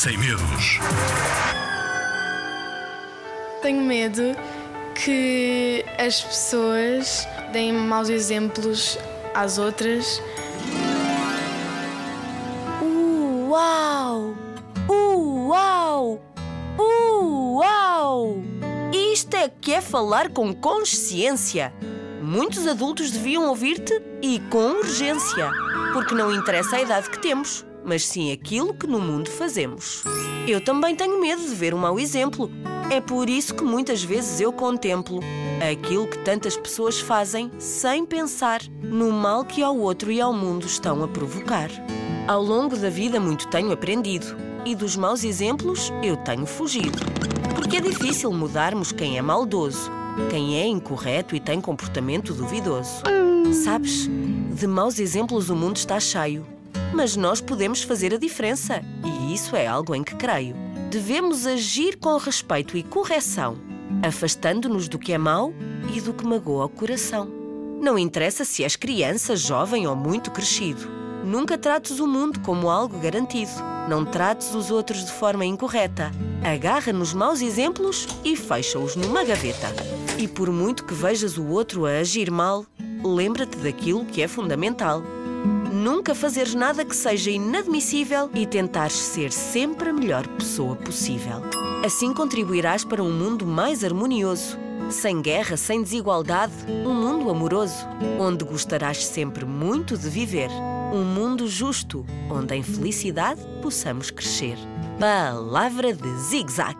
sem medos. Tenho medo que as pessoas deem maus exemplos às outras. Uau! Uau! Uau! Isto é que é falar com consciência. Muitos adultos deviam ouvir-te e com urgência, porque não interessa a idade que temos, mas sim aquilo que no mundo fazemos. Eu também tenho medo de ver um mau exemplo. É por isso que muitas vezes eu contemplo aquilo que tantas pessoas fazem sem pensar no mal que ao outro e ao mundo estão a provocar. Ao longo da vida, muito tenho aprendido e dos maus exemplos eu tenho fugido. Porque é difícil mudarmos quem é maldoso, quem é incorreto e tem comportamento duvidoso. Sabes, de maus exemplos o mundo está cheio, mas nós podemos fazer a diferença e isso é algo em que creio. Devemos agir com respeito e correção, afastando-nos do que é mau e do que magoa o coração. Não interessa se és criança, jovem ou muito crescido. Nunca trates o mundo como algo garantido. Não trates os outros de forma incorreta. Agarra nos maus exemplos e fecha-os numa gaveta. E por muito que vejas o outro a agir mal, lembra-te daquilo que é fundamental. Nunca fazeres nada que seja inadmissível e tentares ser sempre a melhor pessoa possível. Assim contribuirás para um mundo mais harmonioso, sem guerra, sem desigualdade, um mundo amoroso, onde gostarás sempre muito de viver. Um mundo justo, onde em felicidade possamos crescer. Palavra de Zig Zag.